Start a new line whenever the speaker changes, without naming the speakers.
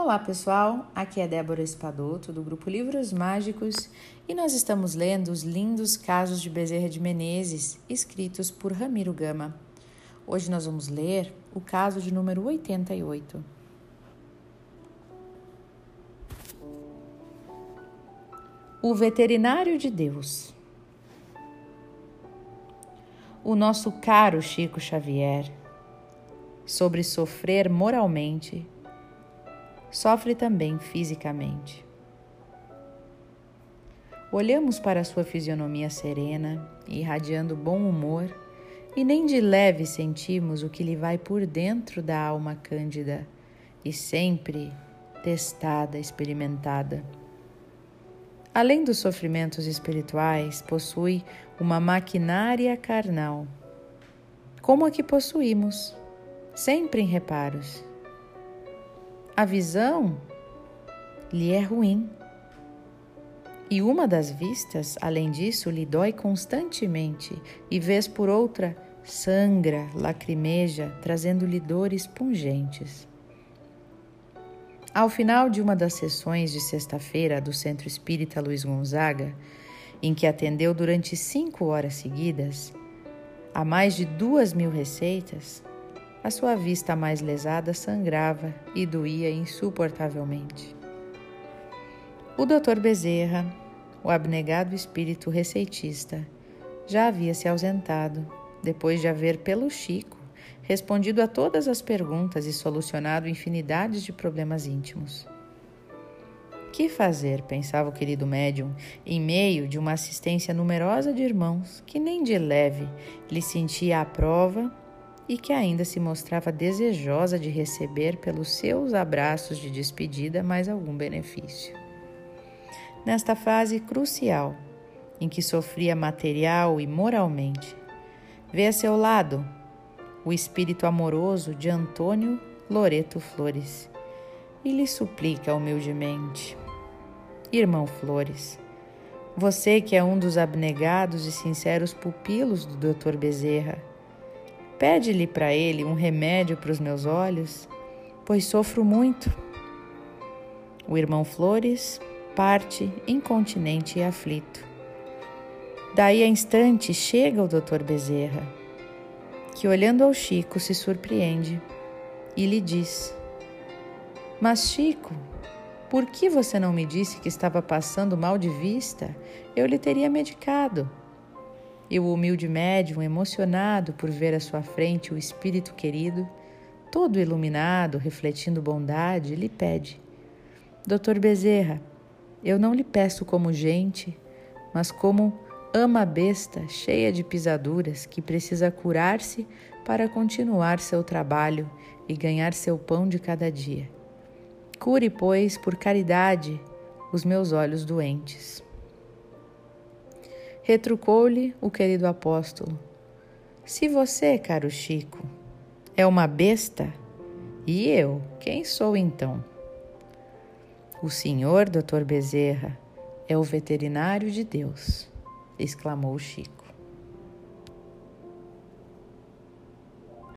Olá pessoal, aqui é Débora Espadoto do grupo Livros Mágicos e nós estamos lendo os lindos casos de Bezerra de Menezes, escritos por Ramiro Gama. Hoje nós vamos ler o caso de número 88. O Veterinário de Deus. O nosso caro Chico Xavier, sobre sofrer moralmente, sofre também fisicamente. Olhamos para sua fisionomia serena, irradiando bom humor, e nem de leve sentimos o que lhe vai por dentro da alma cândida e sempre testada, experimentada. Além dos sofrimentos espirituais, possui uma maquinária carnal, como a que possuímos, sempre em reparos. A visão lhe é ruim. E uma das vistas, além disso, lhe dói constantemente, e vez por outra sangra, lacrimeja, trazendo-lhe dores pungentes. Ao final de uma das sessões de sexta-feira do Centro Espírita Luiz Gonzaga, em que atendeu durante cinco horas seguidas, a mais de duas mil receitas, a sua vista mais lesada sangrava e doía insuportavelmente. O Dr. Bezerra, o abnegado espírito receitista, já havia se ausentado, depois de haver pelo Chico respondido a todas as perguntas e solucionado infinidades de problemas íntimos. Que fazer, pensava o querido médium, em meio de uma assistência numerosa de irmãos que nem de leve lhe sentia a prova e que ainda se mostrava desejosa de receber pelos seus abraços de despedida mais algum benefício. Nesta fase crucial, em que sofria material e moralmente, vê a seu lado o espírito amoroso de Antônio Loreto Flores e lhe suplica humildemente: Irmão Flores, você que é um dos abnegados e sinceros pupilos do Dr. Bezerra, pede-lhe para ele um remédio para os meus olhos, pois sofro muito. O irmão Flores parte incontinente e aflito. Daí a instante chega o Dr. Bezerra que, olhando ao Chico, se surpreende e lhe diz: Mas, Chico, por que você não me disse que estava passando mal de vista? Eu lhe teria medicado. E o humilde médium, emocionado por ver à sua frente o espírito querido, todo iluminado, refletindo bondade, lhe pede: Doutor Bezerra, eu não lhe peço como gente, mas como ama besta cheia de pisaduras que precisa curar-se para continuar seu trabalho e ganhar seu pão de cada dia. Cure, pois, por caridade, os meus olhos doentes. Retrucou-lhe o querido apóstolo: Se você, caro Chico, é uma besta, e eu, quem sou então? O senhor, doutor Bezerra, é o veterinário de Deus exclamou Chico.